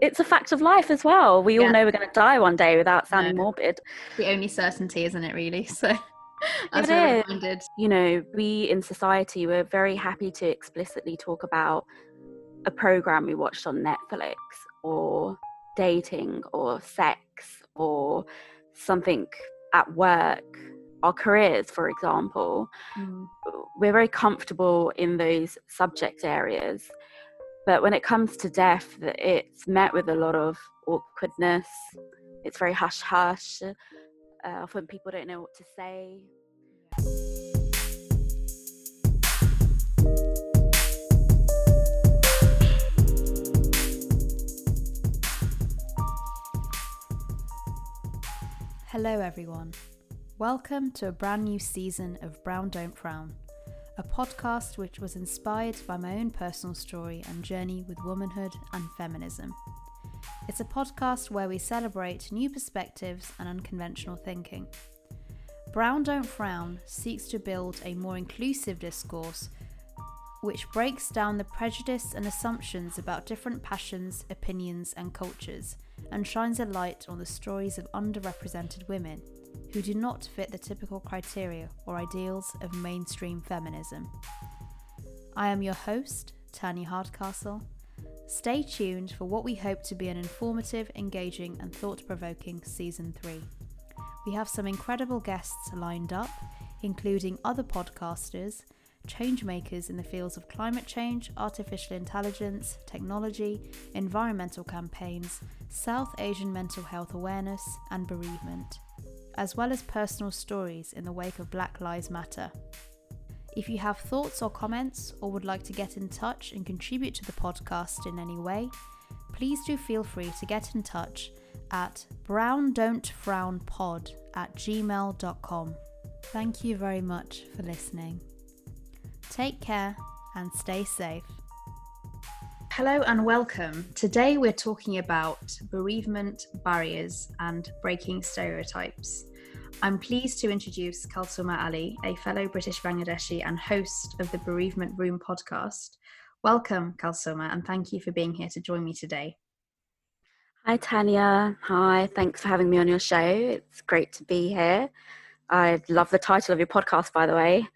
it's a fact of life as well. We Yeah. all know we're going to die one day without sounding No. morbid. The only certainty, isn't it, really? So, as It reminded, You know, we in society, we're very happy to explicitly talk about a program we watched on Netflix or dating or sex or something at work, our careers, for example. Mm, we're very comfortable in those subject areas but when it comes to death it's met with a lot of awkwardness. It's very hush hush uh, often people don't know what to say. Hello, everyone. Welcome to a brand new season of Brown Don't Frown, a podcast which was inspired by my own personal story and journey with womanhood and feminism. It's a podcast where we celebrate new perspectives and unconventional thinking. Brown Don't Frown seeks to build a more inclusive discourse which breaks down the prejudice and assumptions about different passions, opinions, and cultures, and shines a light on the stories of underrepresented women who do not fit the typical criteria or ideals of mainstream feminism. I am your host, Tanya Hardcastle. Stay tuned for what we hope to be an informative, engaging, and thought provoking season 3. We have some incredible guests lined up, including other podcasters, change makers in the fields of climate change, artificial intelligence, technology, environmental campaigns, South Asian mental health awareness, and bereavement, as well as personal stories in the wake of Black Lives Matter. If you have thoughts or comments or would like to get in touch and contribute to the podcast in any way, please do feel free to get in touch at browndon'tfrownpod at gmail.com. Thank you very much for listening. Take care and stay safe. Hello and welcome. Today we're talking about bereavement barriers and breaking stereotypes. I'm pleased to introduce Kalsuma Ali, a fellow British Bangladeshi and host of the Bereavement Room podcast. Welcome, Kalsuma, and thank you for being here to join me today. hi tanya hi thanks for having me on your show it's great to be here i love the title of your podcast by the way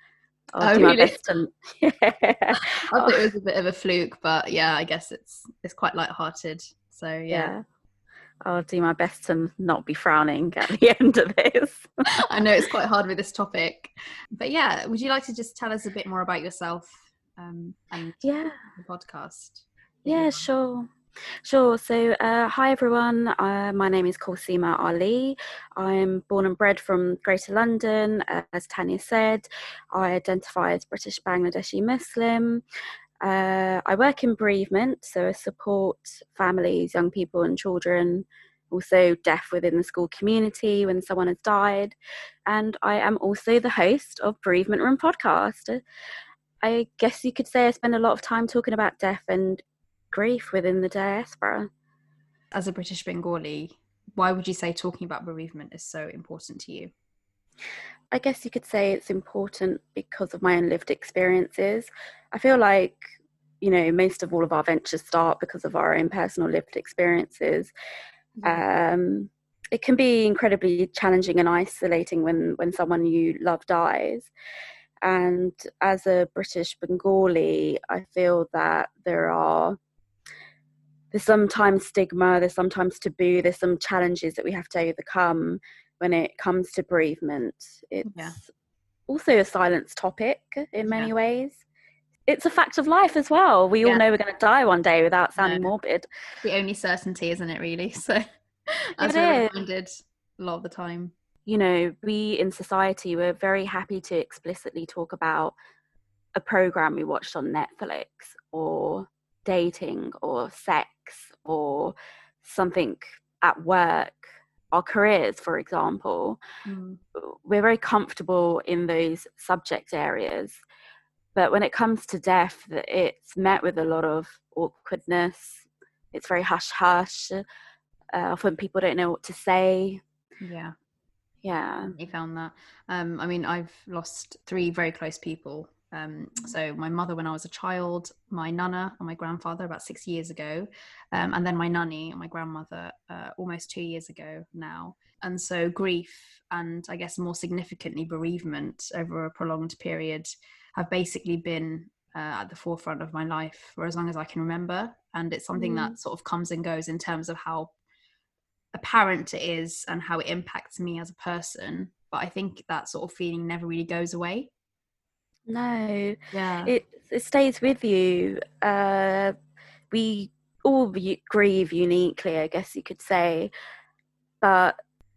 I'll Oh, do my best to- I thought it was a bit of a fluke, but yeah, I guess it's it's quite light-hearted. So yeah. yeah i'll do my best to not be frowning at the end of this I know it's quite hard with this topic. But yeah, would you like to just tell us a bit more about yourself um, and yeah the podcast? Yeah, sure. Sure. So, uh, hi everyone. Uh, my name is Kalsuma Ali. I'm born and bred from Greater London. Uh, as Tanya said, I identify as British Bangladeshi Muslim. Uh, I work in bereavement, so I support families, young people, and children, also deaf within the school community when someone has died. And I am also the host of Bereavement Room podcast. I guess you could say I spend a lot of time talking about death and grief within the diaspora. As a British Bengali, why would you say talking about bereavement is so important to you? I guess you could say it's important because of my own lived experiences. I feel like, you know, most of all of our ventures start because of our own personal lived experiences. Um, it can be incredibly challenging and isolating when, when someone you love dies. And as a British Bengali, I feel that there are there's sometimes stigma, there's sometimes taboo, there's some challenges that we have to overcome when it comes to bereavement. It's Yeah. also a silence topic in many Yeah. ways. It's a fact of life as well. We Yeah. all know we're going to die one day without sounding morbid. The only certainty, isn't it, really? So, as It we're is. reminded a lot of the time. You know, we in society, we're very happy to explicitly talk about a program we watched on Netflix or dating or sex or something at work, our careers, for example. Mm, we're very comfortable in those subject areas. But when it comes to death it's met with a lot of awkwardness. It's very hush hush uh, often people don't know what to say. Yeah. yeah. You found that. Um i mean i've lost three very close people Um, so my mother when I was a child, my nana and my grandfather about six years ago, um, and then my nanny and my grandmother uh, almost two years ago now. And so grief and I guess more significantly bereavement over a prolonged period have basically been uh, at the forefront of my life for as long as I can remember. And it's something mm. that sort of comes and goes in terms of how apparent it is and how it impacts me as a person. But I think that sort of feeling never really goes away. No. Yeah. It it stays with you. Uh, we all grieve uniquely, I guess you could say. But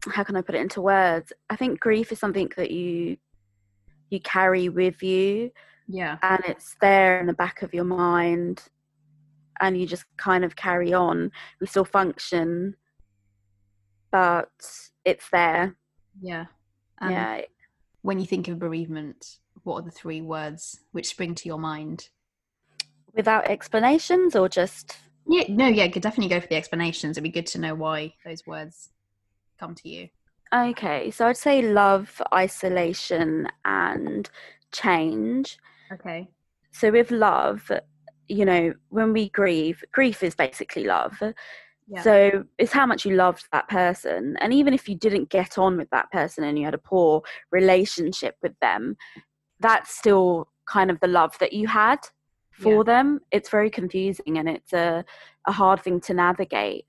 how can I put it into words? I think grief is something that you you carry with you. Yeah. And it's there in the back of your mind and you just kind of carry on. We still function, but it's there. Yeah. And yeah. When you think of bereavement, what are the three words which spring to your mind? Without explanations or just Yeah, no, yeah, could definitely go for the explanations. It'd be good to know why those words come to you. Okay, so I'd say love, isolation, and change. Okay. So with love, you know, when we grieve, grief is basically love. Yeah. So it's how much you loved that person. And even if you didn't get on with that person and you had a poor relationship with them, that's still kind of the love that you had for yeah. them. It's very confusing and it's a, a hard thing to navigate.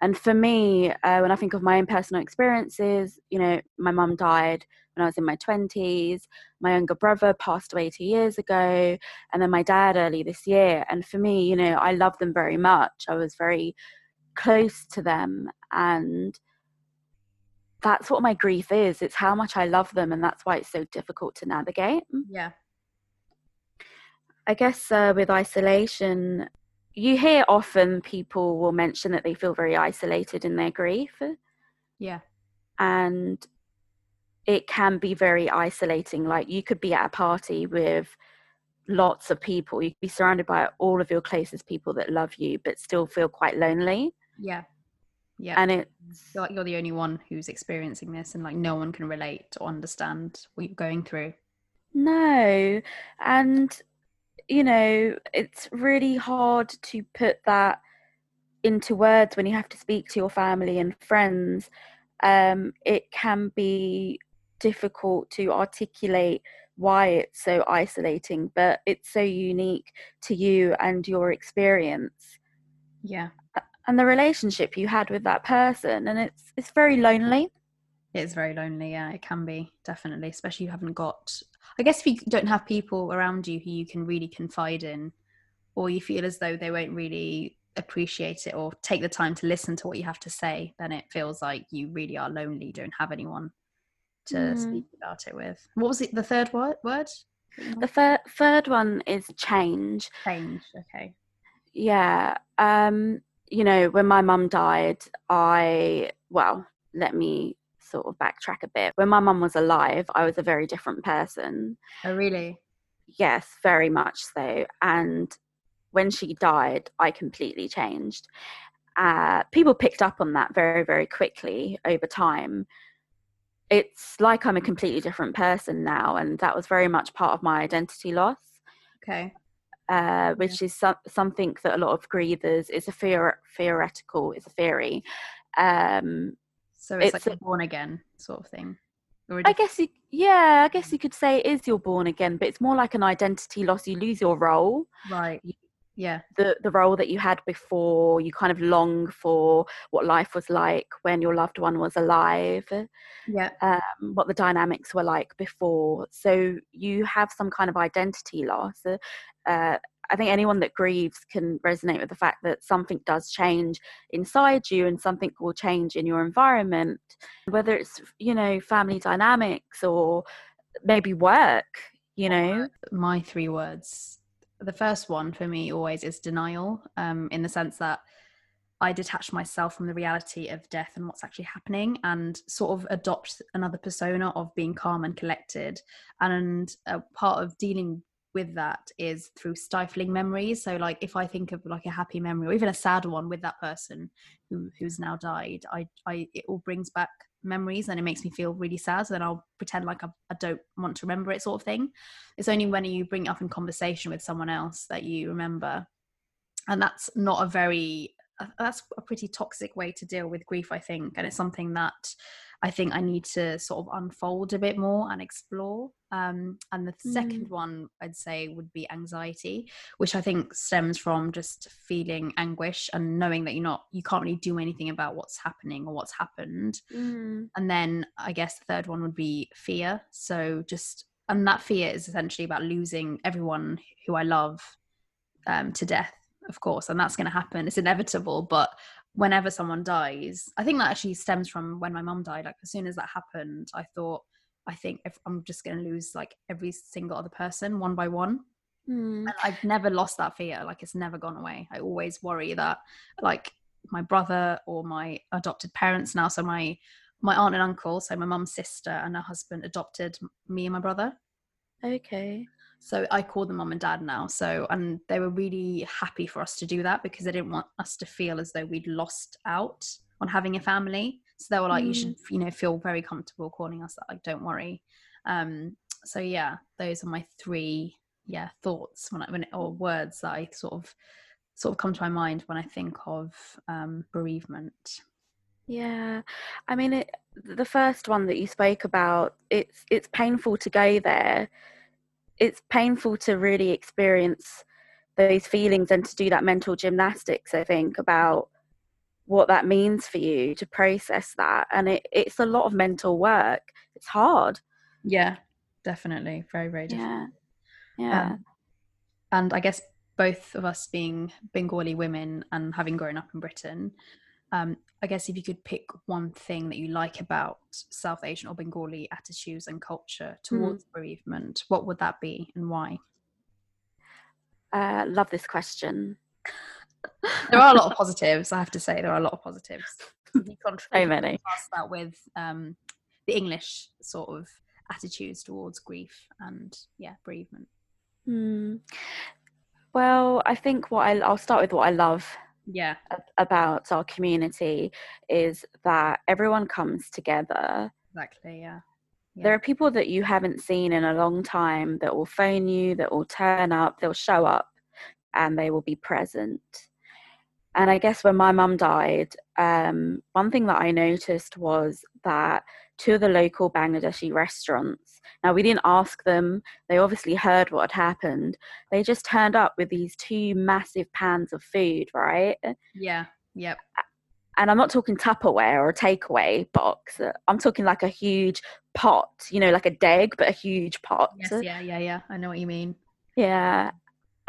And for me, uh, when I think of my own personal experiences, you know, my mum died when I was in my 20s. My younger brother passed away two years ago, and then my dad early this year. And for me, you know, I love them very much. I was very close to them, and that's what my grief is. It's how much I love them, and that's why it's so difficult to navigate. Yeah. I guess uh, with isolation, you hear often people will mention that they feel very isolated in their grief. Yeah. And it can be very isolating. Like you could be at a party with lots of people, you could be surrounded by all of your closest people that love you, but still feel quite lonely. Yeah. Yeah. And it's like you're the only one who's experiencing this and like no one can relate or understand what you're going through. No. And you know, it's really hard to put that into words when you have to speak to your family and friends. Um, it can be difficult to articulate why it's so isolating, but it's so unique to you and your experience. Yeah. And the relationship you had with that person. And it's it's very lonely. It's very lonely, yeah, it can be, definitely, especially you haven't got I guess if you don't have people around you who you can really confide in, or you feel as though they won't really appreciate it or take the time to listen to what you have to say, then it feels like you really are lonely. You don't have anyone to mm. speak about it with. What was it? The third word? Word? The third third one is change. Change. Okay. Yeah. Um. You know, when my mum died, I well, let me sort of backtrack a bit. When my mum was alive, I was a very different person. Oh, really? Yes, very much so. And when she died, I completely changed. Uh, people picked up on that very, very quickly over time. It's like I'm a completely different person now, and that was very much part of my identity loss. Okay. Uh, which is so- something that a lot of grievers is a theor- theoretical, it's a theory. Um, so it's, it's like a born again sort of thing. I guess you, yeah, I guess you could say it is your born again, but it's more like an identity loss. You lose your role, right? You, yeah, the the role that you had before. You kind of long for what life was like when your loved one was alive. Yeah, um, what the dynamics were like before. So you have some kind of identity loss. Uh, I think anyone that grieves can resonate with the fact that something does change inside you and something will change in your environment, whether it's, you know, family dynamics or maybe work, you know. My three words. The first one for me always is denial, um, in the sense that I detach myself from the reality of death and what's actually happening and sort of adopt another persona of being calm and collected. And a part of dealing with that is through stifling memories. So like if I think of like a happy memory or even a sad one with that person who who's now died, I I it all brings back memories and it makes me feel really sad. So then I'll pretend like I, I don't want to remember it, sort of thing. It's only when you bring it up in conversation with someone else that you remember, and that's not a very that's a pretty toxic way to deal with grief, I think, and it's something that I think I need to sort of unfold a bit more and explore. Um, and the second mm. one I'd say would be anxiety, which I think stems from just feeling anguish and knowing that you're not, you can't really do anything about what's happening or what's happened. Mm. And then I guess the third one would be fear. So just, and that fear is essentially about losing everyone who I love um, to death of course and that's going to happen. It's inevitable but whenever someone dies i think that actually stems from when my mum died like as soon as that happened i thought i think if i'm just going to lose like every single other person one by one. Mm. and i've never lost that fear like it's never gone away. I always worry that like my brother or my adopted parents now so my my aunt and uncle so my mum's sister and her husband adopted me and my brother. Okay so I call them mom and dad now. So, and they were really happy for us to do that because they didn't want us to feel as though we'd lost out on having a family. So they were like, mm. you should, you know, feel very comfortable calling us that. Like, don't worry. Um, so yeah, those are my three, yeah, thoughts when I, when, or words that I sort of, sort of come to my mind when I think of um, bereavement. Yeah, I mean, it, the first one that you spoke about, it's it's painful to go there it's painful to really experience those feelings and to do that mental gymnastics i think about what that means for you to process that. And it, it's a lot of mental work. It's hard. Yeah definitely. Very very difficult yeah. Yeah. Um, and i guess both of us being bengali women and having grown up in britain um, I guess if you could pick one thing that you like about South Asian or Bengali attitudes and culture towards mm. bereavement, what would that be and why? Uh, love this question. there are a lot of positives, I have to say. There are a lot of positives. so many. that with um, the English sort of attitudes towards grief and yeah, bereavement. Mm. Well, I think what I, I'll start with what I love yeah about our community is that everyone comes together exactly yeah. yeah. there are people that you haven't seen in a long time that will phone you that will turn up they'll show up and they will be present and i guess when my mum died um, one thing that i noticed was that two of the local bangladeshi restaurants now, we didn't ask them. They obviously heard what had happened. They just turned up with these two massive pans of food, right? Yeah, yep. And I'm not talking Tupperware or a takeaway box. I'm talking like a huge pot, you know, like a deg, but a huge pot. Yes, yeah, yeah, yeah. I know what you mean. Yeah.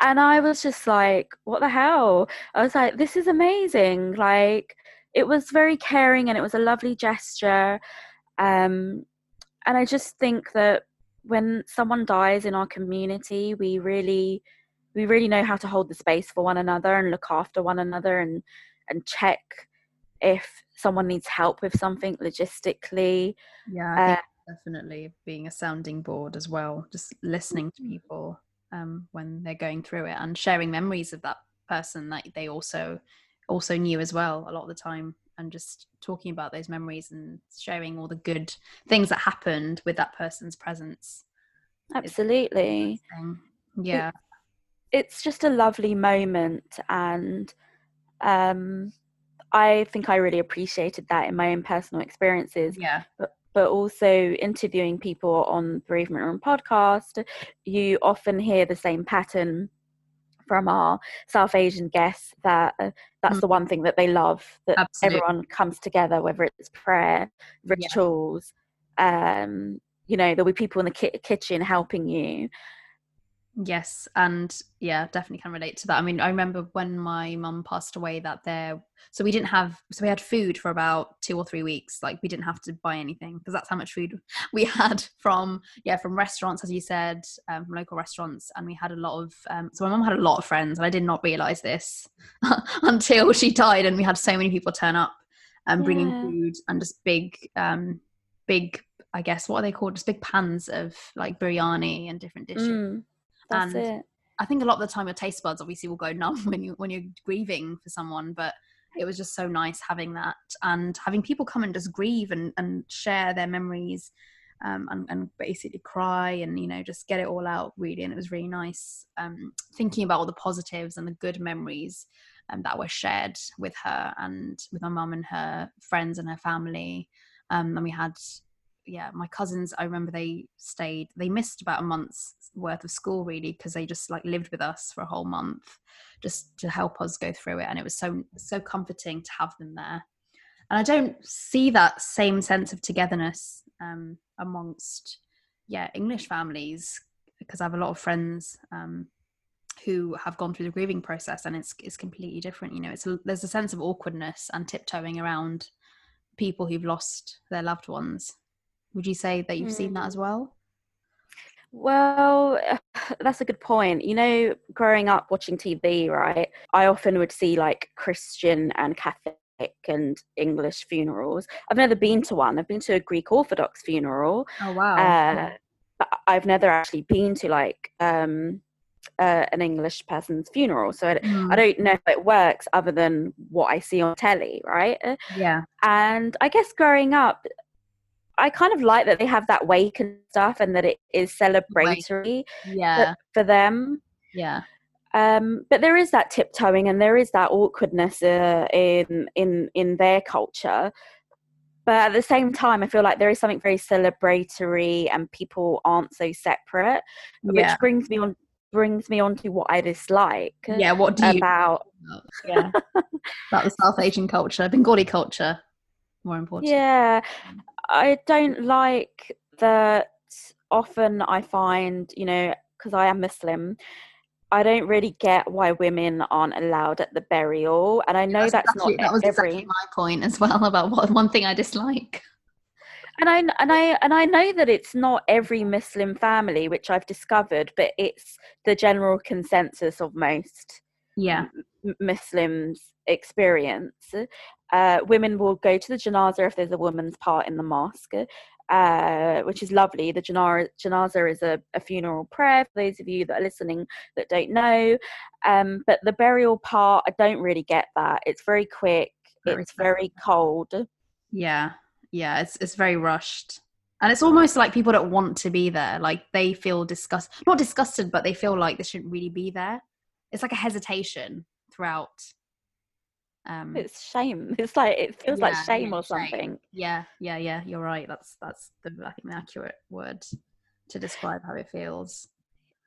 And I was just like, what the hell? I was like, this is amazing. Like, it was very caring and it was a lovely gesture. Um, and I just think that when someone dies in our community, we really we really know how to hold the space for one another and look after one another and and check if someone needs help with something logistically. Yeah, uh, definitely being a sounding board as well, just listening to mm-hmm. people um, when they're going through it and sharing memories of that person that they also also knew as well a lot of the time and just talking about those memories and sharing all the good things that happened with that person's presence absolutely. yeah it, it's just a lovely moment and um i think i really appreciated that in my own personal experiences yeah. but but also interviewing people on bereavement room podcast you often hear the same pattern from our South Asian guests that uh, that's mm. the one thing that they love that Absolutely. everyone comes together, whether it's prayer, rituals. Yeah. Um, you know, there'll be people in the ki- kitchen helping you. Yes, and yeah, definitely can relate to that. I mean, I remember when my mum passed away that there so we didn't have so we had food for about 2 or 3 weeks. Like we didn't have to buy anything because that's how much food we had from yeah, from restaurants as you said, um, from local restaurants and we had a lot of um, so my mum had a lot of friends and I did not realize this until she died and we had so many people turn up and um, bringing yeah. food and just big um big I guess what are they called? Just big pans of like biryani and different dishes. Mm That's and it. I think a lot of the time your taste buds obviously will go numb when you when you're grieving for someone, but it was just so nice having that and having people come and just grieve and, and share their memories um, and, and basically cry and you know just get it all out really and it was really nice um, thinking about all the positives and the good memories um, that were shared with her and with my mum and her friends and her family um, and we had yeah my cousins i remember they stayed they missed about a month's worth of school really because they just like lived with us for a whole month just to help us go through it and it was so so comforting to have them there. And i don't see that same sense of togetherness um, amongst yeah english families because i have a lot of friends um, who have gone through the grieving process and it's it's completely different you know it's there's a sense of awkwardness and tiptoeing around people who've lost their loved ones would you say that you've mm. seen that as well well, that's a good point. You know, growing up watching TV, right, I often would see like Christian and Catholic and English funerals. I've never been to one. I've been to a Greek Orthodox funeral. Oh wow! Uh, but I've never actually been to like um, uh, an English person's funeral, so I, mm. I, don't know if it works other than what I see on telly, right? Yeah. And I guess growing up, I kind of like that they have that wake and stuff, and that it is celebratory. Yeah. For them. Yeah. Um, but there is that tiptoeing, and there is that awkwardness uh, in in in their culture. But at the same time, I feel like there is something very celebratory, and people aren't so separate, yeah. which brings me on brings me on to what I dislike. Yeah, what do you about? Yeah, about the South Asian culture, Bengali culture, more important. Yeah, mm. I don't like that often I find, you know, because I am Muslim, I don't really get why women aren't allowed at the burial. And I know that's, that's exactly, not that was every exactly my point as well about what one thing I dislike. And I and I and I know that it's not every Muslim family, which I've discovered, but it's the general consensus of most yeah Muslims experience. Uh, women will go to the janazah if there's a woman's part in the mosque, uh, which is lovely. The janazah is a, a, funeral prayer for those of you that are listening that don't know. Um, but the burial part, I don't really get that. It's very quick. Very it's very cold. Yeah, yeah. It's it's very rushed, and it's almost like people don't want to be there. Like they feel disgust, not disgusted, but they feel like they shouldn't really be there. It's like a hesitation throughout um it's shame. It's like it feels yeah, like shame or something. Shame. yeah yeah yeah you're right. That's that's the i think the accurate word to describe how it feels.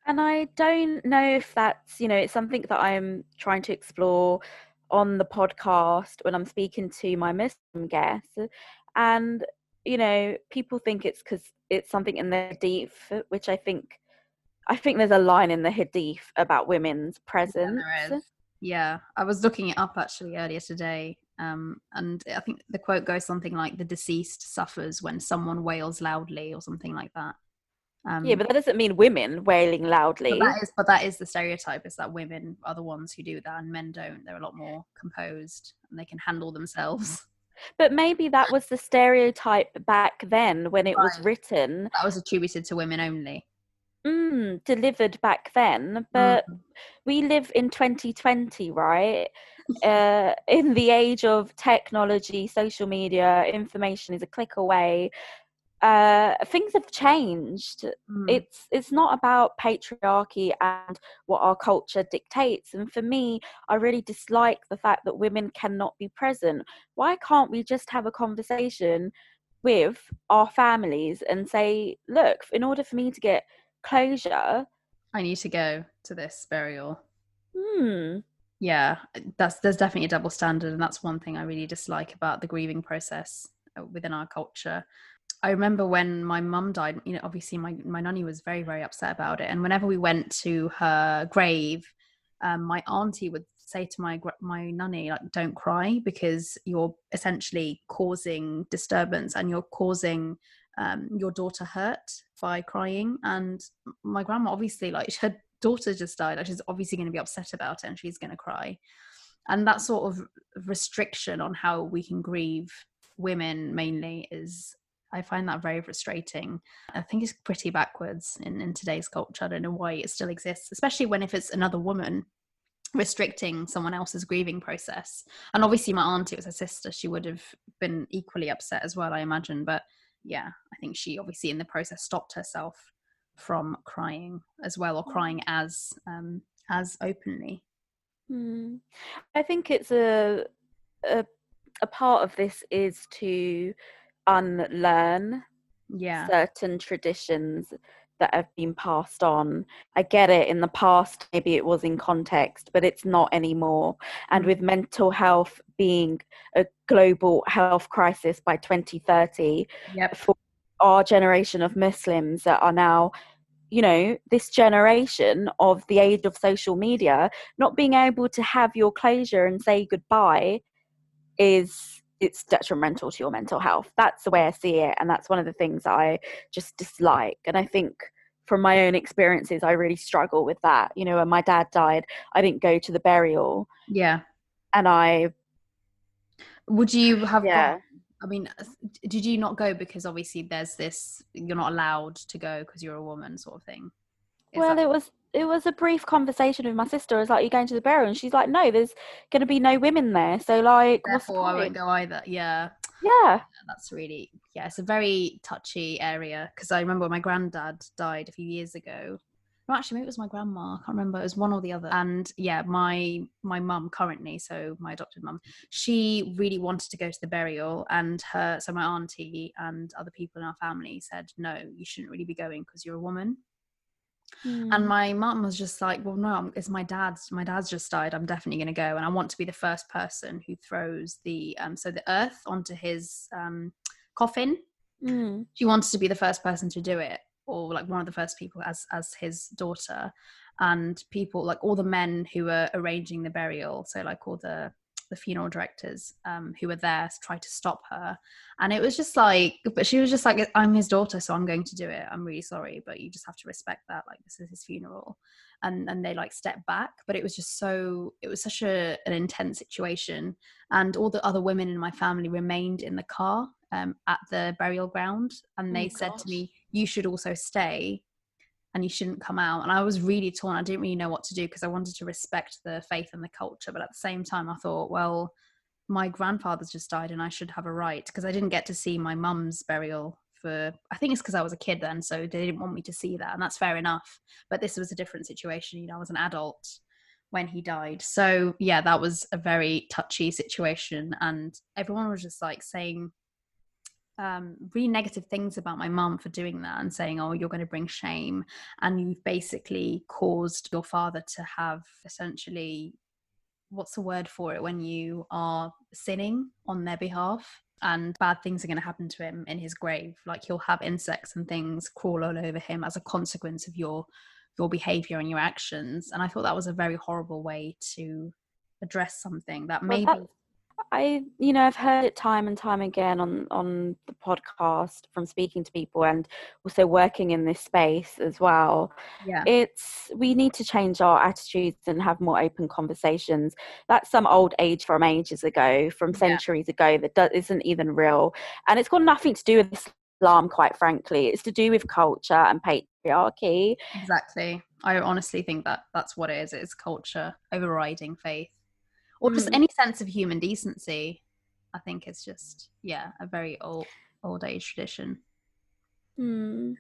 And i don't know if that's you know it's something that i'm trying to explore on the podcast when i'm speaking to my muslim guests. And you know people think it's because it's something in the hadith which i think i think there's a line in the hadith about women's presence. yeah, yeah, I was looking it up actually earlier today. Um, and I think the quote goes something like the deceased suffers when someone wails loudly or something like that. Um, yeah, but that doesn't mean women wailing loudly. But that, is, but that is the stereotype is that women are the ones who do that and men don't. They're a lot more composed and they can handle themselves. But maybe that was the stereotype back then when it right. was written. That was attributed to women only mm, delivered back then, but mm. we live in 2020, right? uh, in the age of technology, social media, information is a click away. Uh, things have changed. Mm. It's it's not about patriarchy and what our culture dictates. And for me, I really dislike the fact that women cannot be present. Why can't we just have a conversation with our families and say, look, in order for me to get closure. I need to go to this burial. Hmm. Yeah, that's there's definitely a double standard, and that's one thing I really dislike about the grieving process uh, within our culture. I remember when my mum died. You know, obviously my my nanny was very very upset about it, and whenever we went to her grave, um, my auntie would say to my my nanny like, "Don't cry because you're essentially causing disturbance and you're causing um, your daughter hurt by crying and my grandma obviously like her daughter just died like she's obviously going to be upset about it and she's going to cry and that sort of restriction on how we can grieve women mainly is I find that very frustrating. I think it's pretty backwards in, in today's culture. I don't know why it still exists, especially when if it's another woman restricting someone else's grieving process. And obviously, my auntie was her sister. She would have been equally upset as well, I imagine. But yeah, I think she obviously in the process stopped herself from crying as well, or crying as um, as openly. Mm. I think it's a, a a part of this is to unlearn yeah certain traditions that have been passed on. I get it in the past, maybe it was in context, but it's not anymore. And with mental health being a global health crisis by 2030, yep. for our generation of Muslims that are now, you know, this generation of the age of social media, not being able to have your closure and say goodbye is it's detrimental to your mental health. That's the way I see it. And that's one of the things I just dislike. And I think from my own experiences, I really struggle with that. You know, when my dad died, I didn't go to the burial. Yeah. And I. Would you have yeah. Gone, I mean, did you not go because obviously there's this, you're not allowed to go because you're a woman sort of thing? Is well, that- it was it was a brief conversation with my sister. I was like, "You're going to the burial?" And she's like, "No, there's going to be no women there." So like, therefore, I won't go either. Yeah, yeah, that's really yeah. It's a very touchy area because I remember when my granddad died a few years ago. No, actually, maybe it was my grandma. I can't remember. It was one or the other. And yeah, my my mum currently, so my adopted mum, she really wanted to go to the burial, and her so my auntie and other people in our family said, "No, you shouldn't really be going because you're a woman." Mm. And my mum was just like, well, no, it's my dad's. My dad's just died. I'm definitely going to go, and I want to be the first person who throws the um, so the earth onto his um, coffin. Mm. She wanted to be the first person to do it, or like one of the first people as as his daughter, and people like all the men who were arranging the burial. So like all the the funeral directors um, who were there to try to stop her. And it was just like, but she was just like, I'm his daughter, so I'm going to do it. I'm really sorry, but you just have to respect that. Like, this is his funeral. And, and they like stepped back, but it was just so, it was such a, an intense situation. And all the other women in my family remained in the car um, at the burial ground. And they oh, said gosh. to me, You should also stay and you shouldn't come out. And I was really torn. I didn't really know what to do because I wanted to respect the faith and the culture. But at the same time, I thought, well, my grandfather's just died and I should have a right because I didn't get to see my mum's burial for, I think it's because I was a kid then. So they didn't want me to see that. And that's fair enough. But this was a different situation. You know, I was an adult when he died. So yeah, that was a very touchy situation. And everyone was just like saying, um, really negative things about my mum for doing that and saying, oh, you're going to bring shame. And you've basically caused your father to have essentially, what's the word for it, when you are sinning on their behalf? And bad things are going to happen to him in his grave. Like he'll have insects and things crawl all over him as a consequence of your your behavior and your actions. And I thought that was a very horrible way to address something that maybe well, I, you know, I've heard it time and time again on on the podcast from speaking to people and also working in this space as well. Yeah, it's we need to change our attitudes and have more open conversations. That's some old age from ages ago, from centuries yeah. ago, that do- isn't even real, and it's got nothing to do with Islam. Quite frankly, it's to do with culture and patriarchy. Exactly. I honestly think that that's what it is. It's culture overriding faith or just mm. any sense of human decency. I think it's just yeah a very old old age tradition. Mm.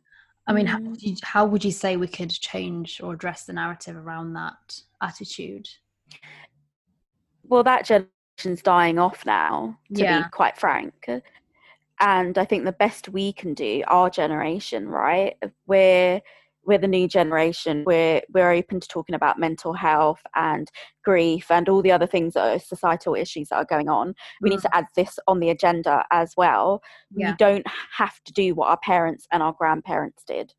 I mean, how, would you, how would you say we could change or address the narrative around that attitude? Well, that generation's dying off now, to yeah. be quite frank. And I think the best we can do, our generation, right? We're we're the new generation. We're we're open to talking about mental health and grief and all the other things that are societal issues that are going on. We mm. need to add this on the agenda as well. Yeah. we don't have to do what our parents and our grandparents did.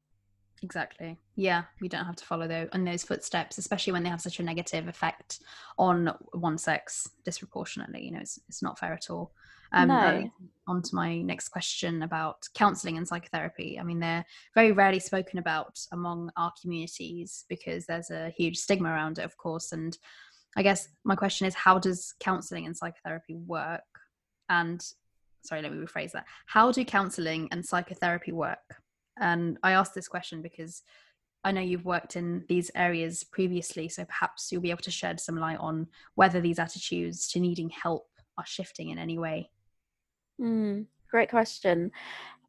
Exactly. Yeah we don't have to follow those in those footsteps especially when they have such a negative effect on one sex disproportionately you know it's, it's not fair at all um, no. on to my next question about counselling and psychotherapy. I mean, they're very rarely spoken about among our communities because there's a huge stigma around it, of course. And I guess my question is, how does counselling and psychotherapy work? And sorry, let me rephrase that. How do counseling and psychotherapy work? And I asked this question because I know you've worked in these areas previously, so perhaps you'll be able to shed some light on whether these attitudes to needing help are shifting in any way. Mm, great question.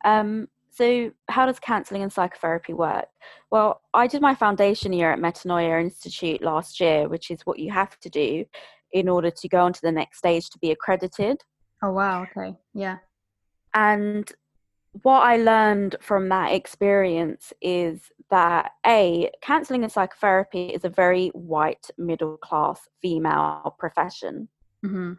Um, so, how does counselling and psychotherapy work? Well, I did my foundation year at Metanoia Institute last year, which is what you have to do in order to go on to the next stage to be accredited. Oh, wow. Okay. Yeah. And what I learned from that experience is that A, counselling and psychotherapy is a very white, middle class female profession. Mm-hmm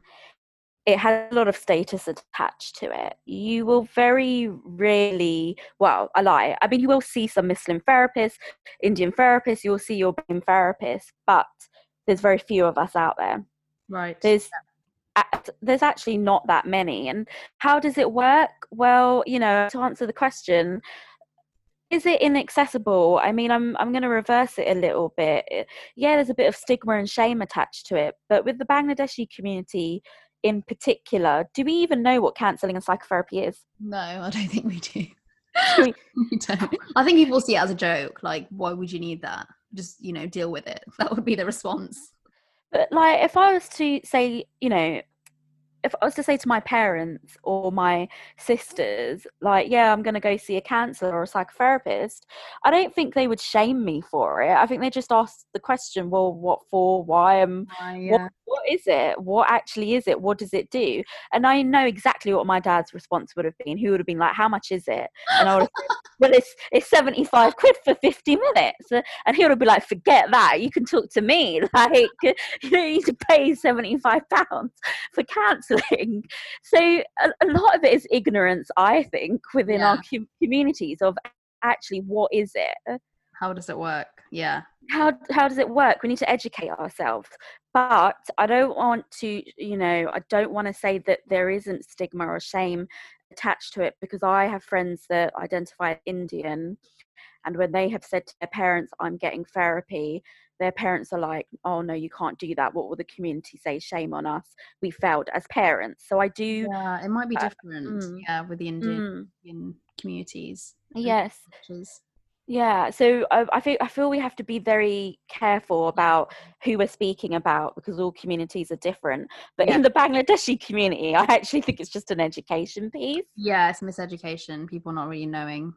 it has a lot of status attached to it. You will very rarely, well, I lie. I mean, you will see some Muslim therapists, Indian therapists, you'll see your BAME therapists, but there's very few of us out there. Right. There's there's actually not that many. And how does it work? Well, you know, to answer the question, is it inaccessible? I mean, I'm I'm going to reverse it a little bit. Yeah, there's a bit of stigma and shame attached to it, but with the Bangladeshi community, in particular, do we even know what counselling and psychotherapy is? No, I don't think we do. we, we don't. I think people see it as a joke. Like, why would you need that? Just, you know, deal with it. That would be the response. But, like, if I was to say, you know, if I was to say to my parents or my sisters, like, yeah, I'm going to go see a counselor or a psychotherapist, I don't think they would shame me for it. I think they just ask the question, well, what for? Why? Um, uh, yeah. what, what is it? What actually is it? What does it do? And I know exactly what my dad's response would have been. He would have been like, how much is it? And I would have said, well, it's, it's 75 quid for 50 minutes. And he would be like, forget that. You can talk to me. Like, you don't need to pay 75 pounds for counseling counselling. So a, a, lot of it is ignorance, I think, within yeah. our com- communities of actually what is it? How does it work? Yeah. How how does it work? We need to educate ourselves. But I don't want to, you know, I don't want to say that there isn't stigma or shame attached to it because I have friends that identify as Indian and when they have said to their parents, I'm getting therapy, their parents are like, oh no, you can't do that. What will the community say? Shame on us. We failed as parents. So I do. Yeah, it might be uh, different. Mm, yeah, with the Indian, mm, communities. Yes. Yeah, so I, I feel I feel we have to be very careful about who we're speaking about because all communities are different. But yeah. in the Bangladeshi community, I actually think it's just an education piece. Yeah, it's miseducation. People not really knowing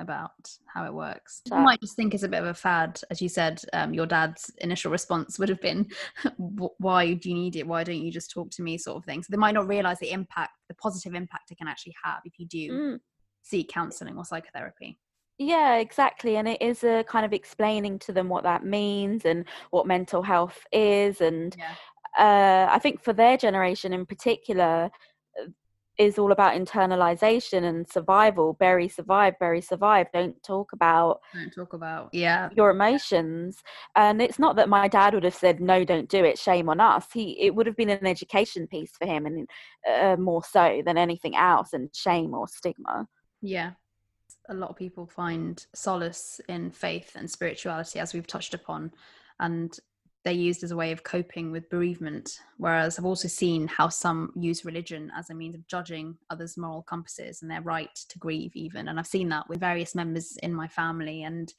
about how it works. You might just think it's a bit of a fad, as you said. Um, your dad's initial response would have been, "Why do you need it? Why don't you just talk to me?" sort of thing. So they might not realize the impact, the positive impact it can actually have if you do mm. seek counselling or psychotherapy. Yeah, exactly. And it is a kind of explaining to them what that means and what mental health is. And yeah. uh, I think for their generation in particular, is all about internalization and survival. Bury, survive, bury, survive. Don't talk about. Don't talk about. Yeah. Your emotions. And it's not that my dad would have said no, don't do it. Shame on us. He it would have been an education piece for him, and uh, more so than anything else, and shame or stigma. Yeah. A lot of people find solace in faith and spirituality, as we've touched upon, and they're used as a way of coping with bereavement. Whereas I've also seen how some use religion as a means of judging others' moral compasses and their right to grieve, even. And I've seen that with various members in my family. And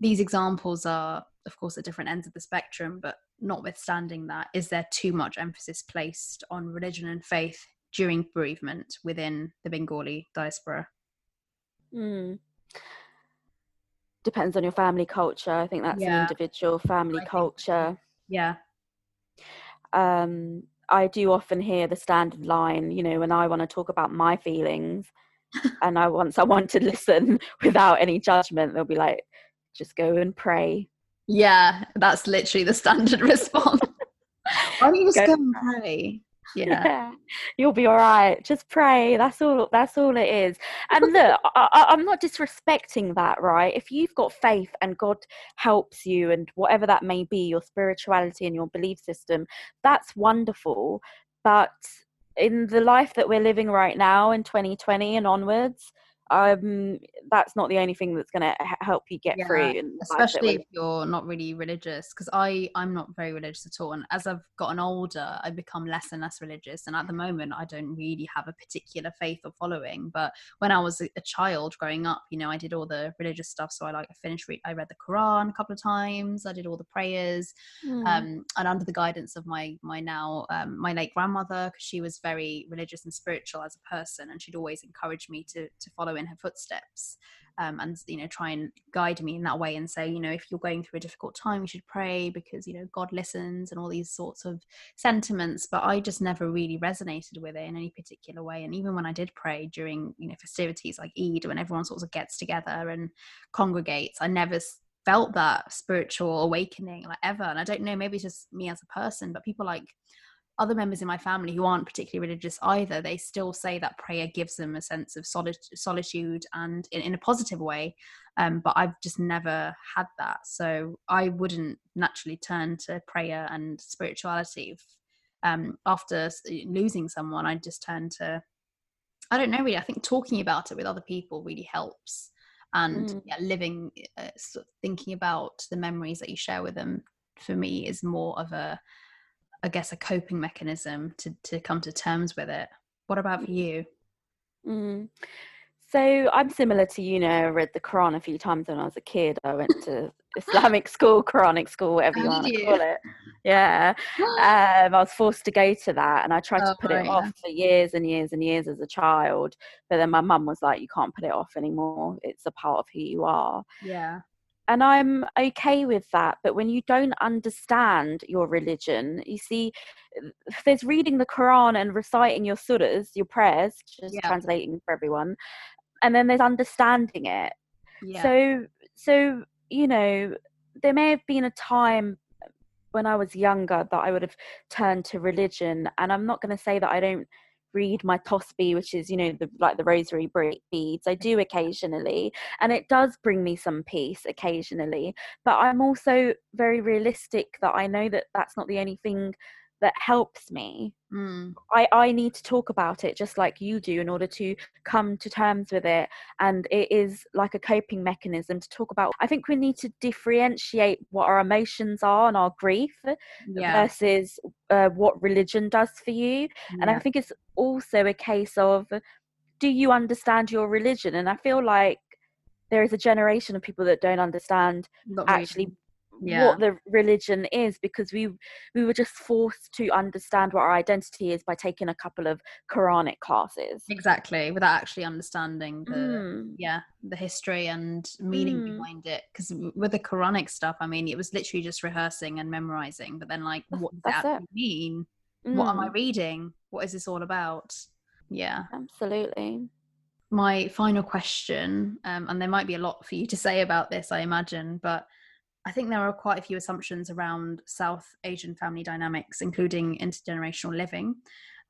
these examples are, of course, at different ends of the spectrum, but notwithstanding that, is there too much emphasis placed on religion and faith during bereavement within the Bengali diaspora? Mm depends on your family culture. I think that's yeah. an individual family culture. Yeah. Um, I do often hear the standard line, you know, when I want to talk about my feelings and I want someone to listen without any judgment, they'll be like, just go and pray. Yeah, that's literally the standard response. Why don't you just go, go and pray? Yeah. yeah. you'll be all right just pray that's all that's all it is and look I, i'm not disrespecting that right if you've got faith and god helps you and whatever that may be your spirituality and your belief system that's wonderful but in the life that we're living right now in 2020 and onwards um that's not the only thing that's going to help you get Yeah, through especially if you're not really religious because i i'm not very religious at all and as i've gotten older I've become less and less religious and at the moment i don't really have a particular faith or following but when i was a, a child growing up you know i did all the religious stuff so i like i finished re- i read the quran a couple of times i did all the prayers Mm. um, and under the guidance of my my now um, my late grandmother because she was very religious and spiritual as a person and she'd always encourage me to to follow in her footsteps um, and you know try and guide me in that way and say you know if you're going through a difficult time you should pray because you know god listens and all these sorts of sentiments but i just never really resonated with it in any particular way. And even when i did pray during you know festivities like eid when everyone sort of gets together and congregates i never felt that spiritual awakening like ever. And i don't know maybe it's just me as a person but people like other members in my family who aren't particularly religious either they still say that prayer gives them a sense of soli- solitude and in, in a positive way um, but i've just never had that so i wouldn't naturally turn to prayer and spirituality um, after losing someone i just turn to i don't know really i think talking about it with other people really helps and Mm. yeah, living uh, sort of thinking about the memories that you share with them for me is more of a I guess a coping mechanism to to come to terms with it. What about for you? Mm. So I'm similar to you know. I read the Quran a few times when I was a kid. I went to Islamic school, Quranic school, whatever you want to call it. Yeah, um, I was forced to go to that, and I tried to Oh, put it yeah. off for years and years and years as a child. But then my mum was like, "You can't put it off anymore. It's a part of who you are." Yeah. And I'm okay with that. But when you don't understand your religion, you see, there's reading the Quran and reciting your surahs, your prayers, just Yeah. translating for everyone, and then there's understanding it. Yeah. So, so you know, there may have been a time when I was younger that I would have turned to religion, and I'm not going to say that I don't read my tosbih, which is you know the like the rosary beads. I do occasionally, and it does bring me some peace occasionally. But I'm also very realistic that I know that that's not the only thing that helps me. Mm. I, I need to talk about it just like you do in order to come to terms with it. And it is like a coping mechanism to talk about. I think we need to differentiate what our emotions are and our grief Yeah. versus uh, what religion does for you. And I think it's also a case of do you understand your religion? And I feel like there is a generation of people that don't understand Not actually Yeah. what the religion is because we we were just forced to understand what our identity is by taking a couple of Quranic classes. exactly without actually understanding the Mm, yeah the history and meaning Mm. behind it because with the quranic stuff i mean it was literally just rehearsing and memorizing but then like what does that's that it. mean what am i mm, reading what is this all about yeah Absolutely. my final question um, and there might be a lot for you to say about this i imagine but i think there are quite a few assumptions around south asian family dynamics including intergenerational living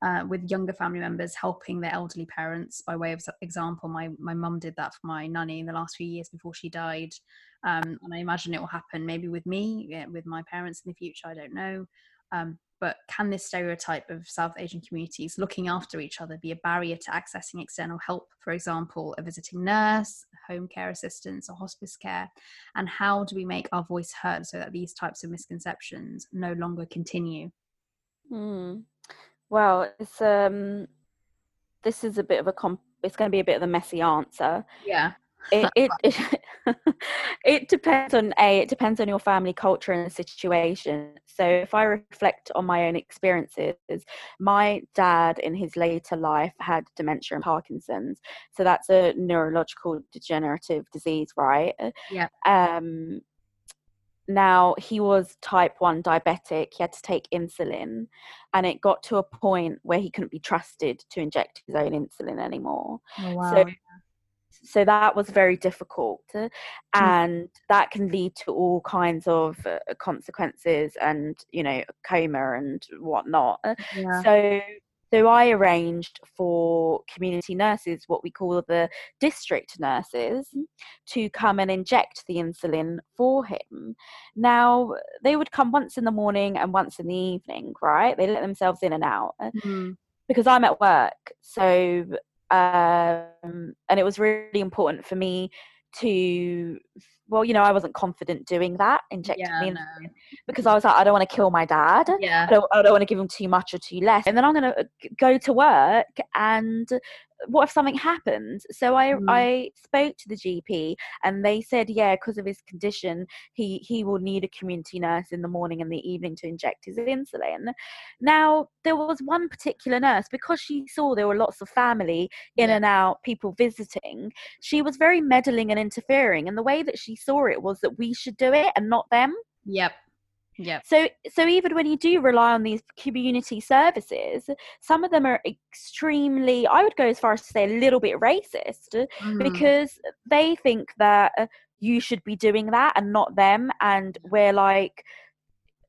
uh, with younger family members helping their elderly parents. By way of example my my mum did that for my nanny in the last few years before she died. Um, and i imagine it will happen maybe with me yeah, with my parents in the future i don't know um, but can this stereotype of South Asian communities looking after each other be a barrier to accessing external help? For example, a visiting nurse, home care assistance, or hospice care? And how do we make our voice heard so that these types of misconceptions no longer continue? Mm. Well, it's um, this is a bit of a comp. It's going to be a bit of a messy answer. Yeah. it it it, it depends on a it depends on your family culture and situation. So if i reflect on my own experiences my dad in his later life had dementia and parkinson's. So that's a neurological degenerative disease right? Yeah. um now he was type 1 diabetic. He had to take insulin and it got to a point where he couldn't be trusted to inject his own insulin anymore. Oh, wow. so that was very difficult uh, and that can lead to all kinds of uh, consequences and you know coma and whatnot yeah. so so i arranged for community nurses what we call the district nurses to come and inject the insulin for him now they would come once in the morning and once in the evening right they let themselves in and out uh, Mm. because I'm at work. So um, and it was really important for me to well you know i wasn't confident doing that injecting Yeah, me no. because i was like i don't want to kill my dad Yeah. I don't, I don't want to give him too much or too less. And then I'm going to go to work and what if something happens? So I, Mm. I spoke to the GP and they said, yeah, because of his condition, he, he will need a community nurse in the morning and the evening to inject his insulin. Now, there was one particular nurse, because she saw there were lots of family in Yeah. and out, people visiting, she was very meddling and interfering. And the way that she saw it was that we should do it and not them. Yep. Yep. So, so even when you do rely on these community services, some of them are extremely, I would go as far as to say, a little bit racist Mm. because they think that uh, you should be doing that and not them, and we're like.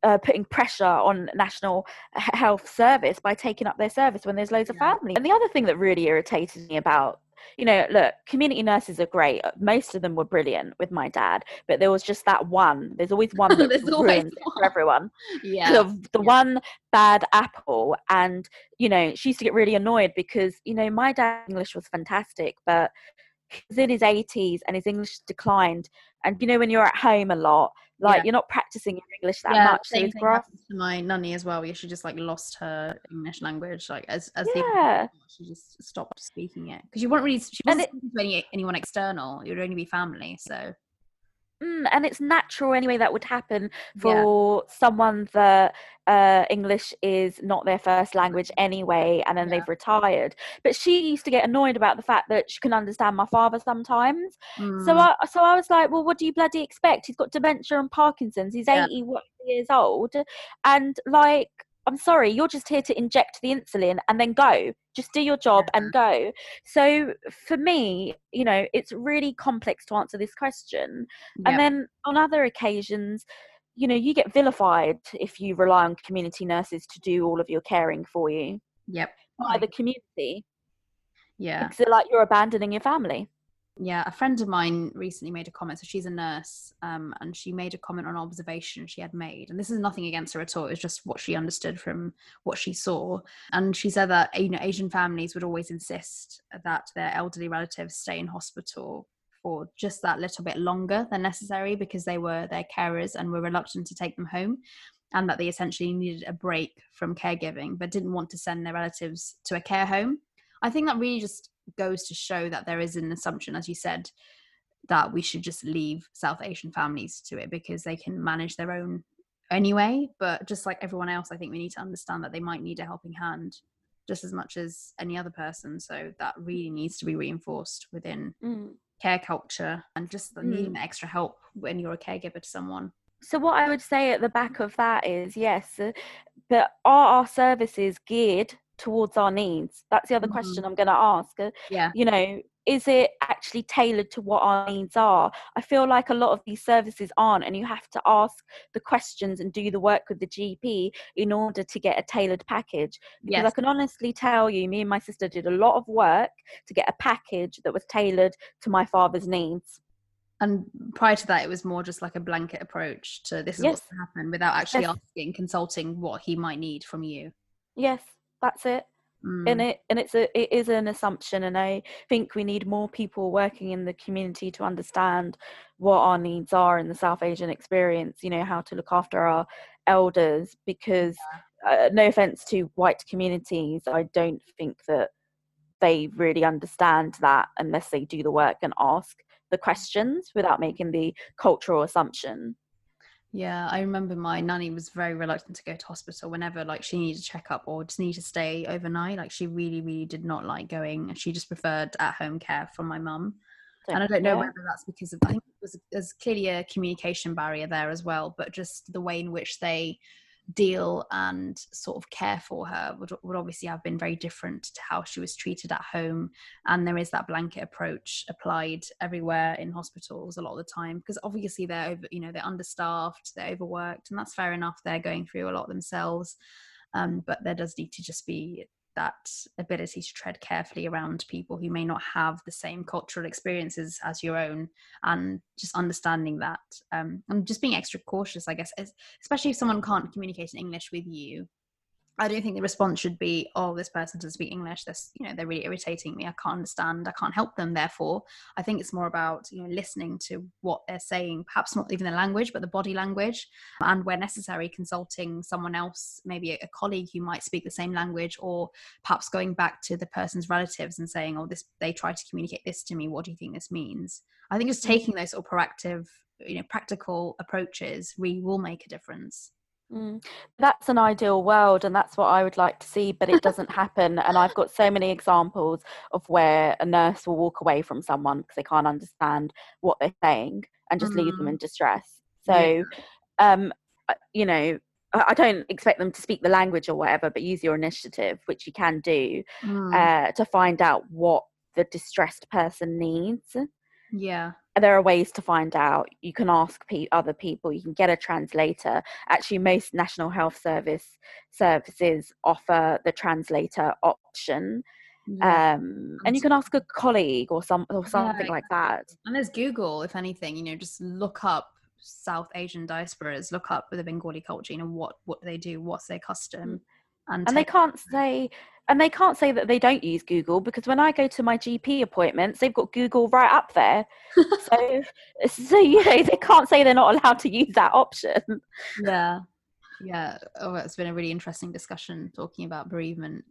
Uh, putting pressure on National Health Service by taking up their service when there's loads of family. And the other thing that really irritated me about, you know, look, community nurses are great. Uh, Most of them were brilliant with my dad, but there was just that one. There's always one that ruins it for everyone yeah. the, the yeah. one bad apple and you know she used to get really annoyed because you know my dad's english was fantastic but he's in his 80s and his english declined and you know when you're at home a lot like Yeah. you're not practicing your english that yeah, much so same grasp happened to my nanny as well. Where she just like lost her English language, like as as the Yeah. she just stopped speaking it because you weren't really she wasn't it- speaking to any anyone external. It would only be family. So Mm, and it's natural anyway that would happen Yeah. for someone that uh, English is not their first language anyway, and then Yeah. they've retired. But she used to get annoyed about the fact that she can understand my father sometimes. So mm, I so I was like, well, what do you bloody expect? He's got dementia and Parkinson's. He's Yeah. eighty years old, and like, I'm sorry, you're just here to inject the insulin and then go. Just do your job and go. So for me, you know, it's really complex to answer this question. And then on other occasions, you know, you get vilified if you rely on community nurses to do all of your caring for you yep. by oh. the community. Yeah. Because they're like you're abandoning your family. Yeah, a friend of mine recently made a comment. So she's a nurse, um, and she made a comment on observation she had made. And this is nothing against her at all. It's just what she understood from what she saw. And she said that you know Asian families would always insist that their elderly relatives stay in hospital for just that little bit longer than necessary because they were their carers and were reluctant to take them home. And that they essentially needed a break from caregiving, but didn't want to send their relatives to a care home. I think that really just goes to show that there is an assumption, as you said, that we should just leave South Asian families to it because they can manage their own anyway. But just like everyone else, I think we need to understand that they might need a helping hand just as much as any other person. So that really needs to be reinforced within Mm. care culture and just the Mm. needing extra help when you're a caregiver to someone. So what I would say at the back of that is yes, uh, but are our services geared towards our needs? That's the other Mhm. question I'm going to ask. Uh, Yeah. You know, is it actually tailored to what our needs are? I feel like a lot of these services aren't, and you have to ask the questions and do the work with the GP in order to get a tailored package. Because I can honestly tell you, me and my sister did a lot of work to get a package that was tailored to my father's needs. And prior to that, it was more just like a blanket approach to this is what's Yes. to happen without actually Yes. asking, consulting what he might need from you. Yes, that's it. Mm. and it and it's a it is an assumption and i think we need more people working in the community to understand what our needs are in the south asian experience you know how to look after our elders because uh, no offense to white communities i don't think that they really understand that unless they do the work and ask the questions without making the cultural assumption Yeah, I remember my nanny was very reluctant to go to hospital whenever like she needed a checkup or just needed to stay overnight. Like she really, really did not like going. And she just preferred at home care from my mum. and I don't know whether that's because of I think it was there's clearly a communication barrier there as well, but just the way in which they deal and sort of care for her would, would obviously have been very different to how she was treated at home. And there is that blanket approach applied everywhere in hospitals a lot of the time because obviously they're over you know they're understaffed they're overworked and that's fair enough they're going through a lot themselves. Um, but there does need to just be that ability to tread carefully around people who may not have the same cultural experiences as your own and just understanding that um, and just being extra cautious i guess especially if someone can't communicate in english with you I don't think the response should be, "Oh, this person doesn't speak English. This, you know, they're really irritating me. I can't understand. I can't help them." Therefore, I think it's more about you know listening to what they're saying, perhaps not even the language, but the body language, and where necessary, consulting someone else, maybe a colleague who might speak the same language, or perhaps going back to the person's relatives and saying, "Oh, this they tried to communicate this to me. What do you think this means?" I think just mm. taking those sort of proactive, you know, practical approaches really will make a difference. Mm. That's an ideal world, and that's what I would like to see, but it doesn't happen. And I've got so many examples of where a nurse will walk away from someone because they can't understand what they're saying and just mm. leave them in mm. distress. So, yeah. um, you know, I don't expect them to speak the language or whatever, but use your initiative, which you can do, mm. uh, to find out what the distressed person needs. Yeah there are ways to find out. You can ask pe- other people. You can get a translator. Actually, most National Health Service services offer the translator option. Yeah. Um, and you can ask a colleague or some or something yeah. like that. And there's Google, if anything. You know, just look up South Asian diasporas. Look up the Bengali culture. You know what what they do. What's their custom. And, and they can't say and they can't say that they don't use Google because when I go to my GP appointments, they've got Google right up there. so, so you know, they can't say they're not allowed to use that option. Yeah, yeah. Oh, it's been a really interesting discussion talking about bereavement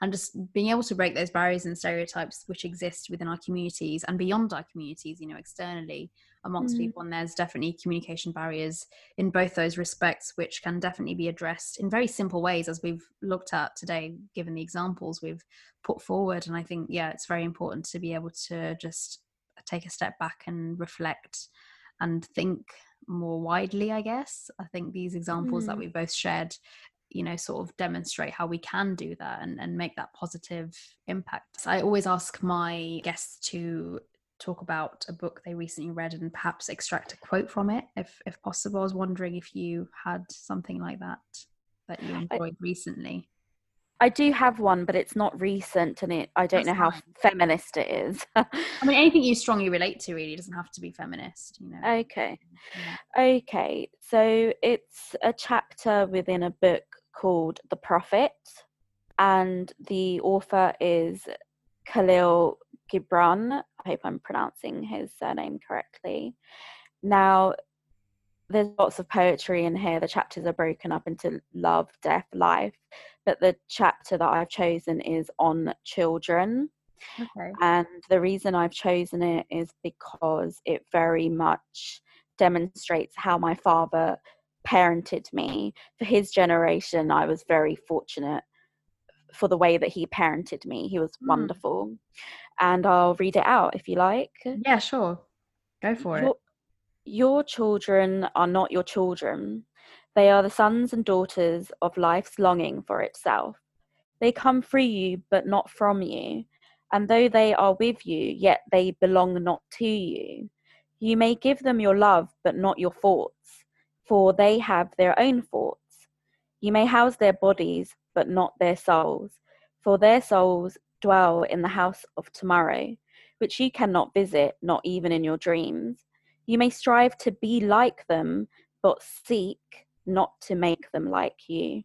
and just being able to break those barriers and stereotypes which exist within our communities and beyond our communities. You know, externally amongst mm. people and there's definitely communication barriers in both those respects which can definitely be addressed in very simple ways as we've looked at today given the examples we've put forward and i think yeah it's very important to be able to just take a step back and reflect and think more widely i guess i think these examples mm. that we both shared you know sort of demonstrate how we can do that and, and make that positive impact so i always ask my guests to talk about a book they recently read and perhaps extract a quote from it if if possible. I was wondering if you had something like that that you enjoyed I, recently. I do have one but it's not recent and it i don't That's know fine. how feminist it is. I mean anything you strongly relate to really doesn't have to be feminist you know. Okay. Yeah. okay. So it's a chapter within a book called the prophet and the author is khalil gibran. I hope I'm pronouncing his surname correctly. Now, there's lots of poetry in here. The chapters are broken up into love, death, life. But the chapter that I've chosen is on children. Okay. And the reason I've chosen it is because it very much demonstrates how my father parented me. For his generation, I was very fortunate for the way that he parented me. He was mm. wonderful and I'll read it out if you like. Yeah, sure. Go for your, it. Your children are not your children. They are the sons and daughters of life's longing for itself. They come through you, but not from you. And though they are with you, yet they belong not to you. You may give them your love, but not your thoughts, for they have their own thoughts. You may house their bodies, but not their souls, for their souls dwell in the house of tomorrow, which you cannot visit, not even in your dreams. You may strive to be like them, but seek not to make them like you.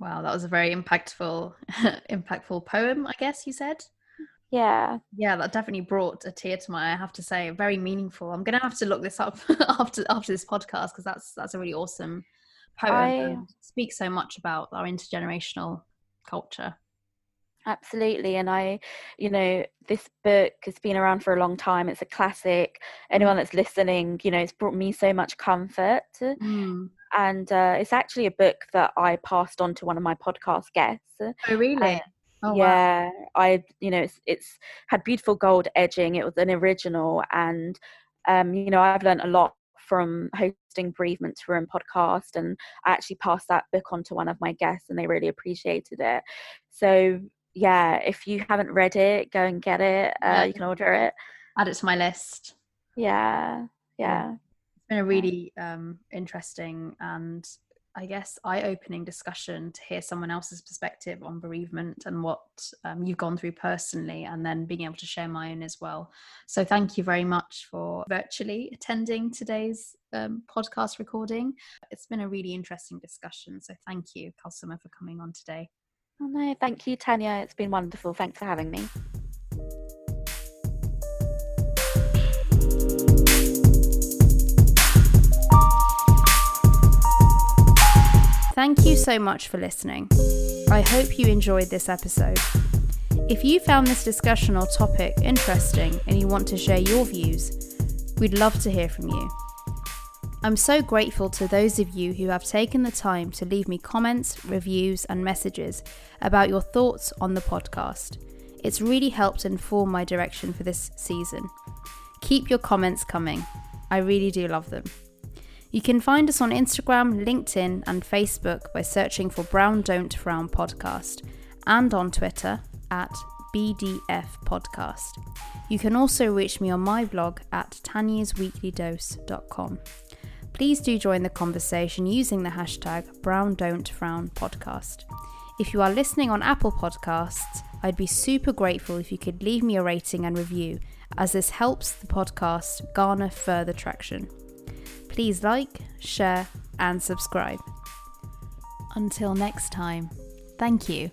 Wow, that was a very impactful, impactful poem. I guess you said. Yeah, yeah, that definitely brought a tear to my eye. I have to say, very meaningful. I'm gonna have to look this up after after this podcast because that's that's a really awesome poem. I... Speaks so much about our intergenerational culture. Absolutely. And I, you know, this book has been around for a long time. It's a classic. Anyone mm. that's listening, you know, it's brought me so much comfort. Mm. And uh, it's actually a book that I passed on to one of my podcast guests. Oh, really? oh, yeah. Wow. I, you know, it's, it's had beautiful gold edging. It was an original. And, um, you know, I've learned a lot from hosting bereavement room podcast and i actually passed that book on to one of my guests and they really appreciated it so yeah, if you haven't read it, go and get it. Uh, yeah. You can order it. Add it to my list. Yeah, yeah. It's been a really um, interesting and I guess, eye opening discussion to hear someone else's perspective on bereavement and what um, you've gone through personally, and then being able to share my own as well. So, thank you very much for virtually attending today's um, podcast recording. It's been a really interesting discussion. So, thank you, Kalsuma, for coming on today. Oh, no, thank you, Tanya. It's been wonderful. Thanks for having me. Thank you so much for listening. I hope you enjoyed this episode. If you found this discussion or topic interesting and you want to share your views, we'd love to hear from you. I'm so grateful to those of you who have taken the time to leave me comments, reviews, and messages about your thoughts on the podcast. It's really helped inform my direction for this season. Keep your comments coming. I really do love them. You can find us on Instagram, LinkedIn, and Facebook by searching for Brown Don't Frown Podcast and on Twitter at BDF Podcast. You can also reach me on my blog at tanyasweeklydose.com. Please do join the conversation using the hashtag Brown Don't Frown Podcast. If you are listening on Apple Podcasts, I'd be super grateful if you could leave me a rating and review, as this helps the podcast garner further traction. Please like, share, and subscribe. Until next time, thank you.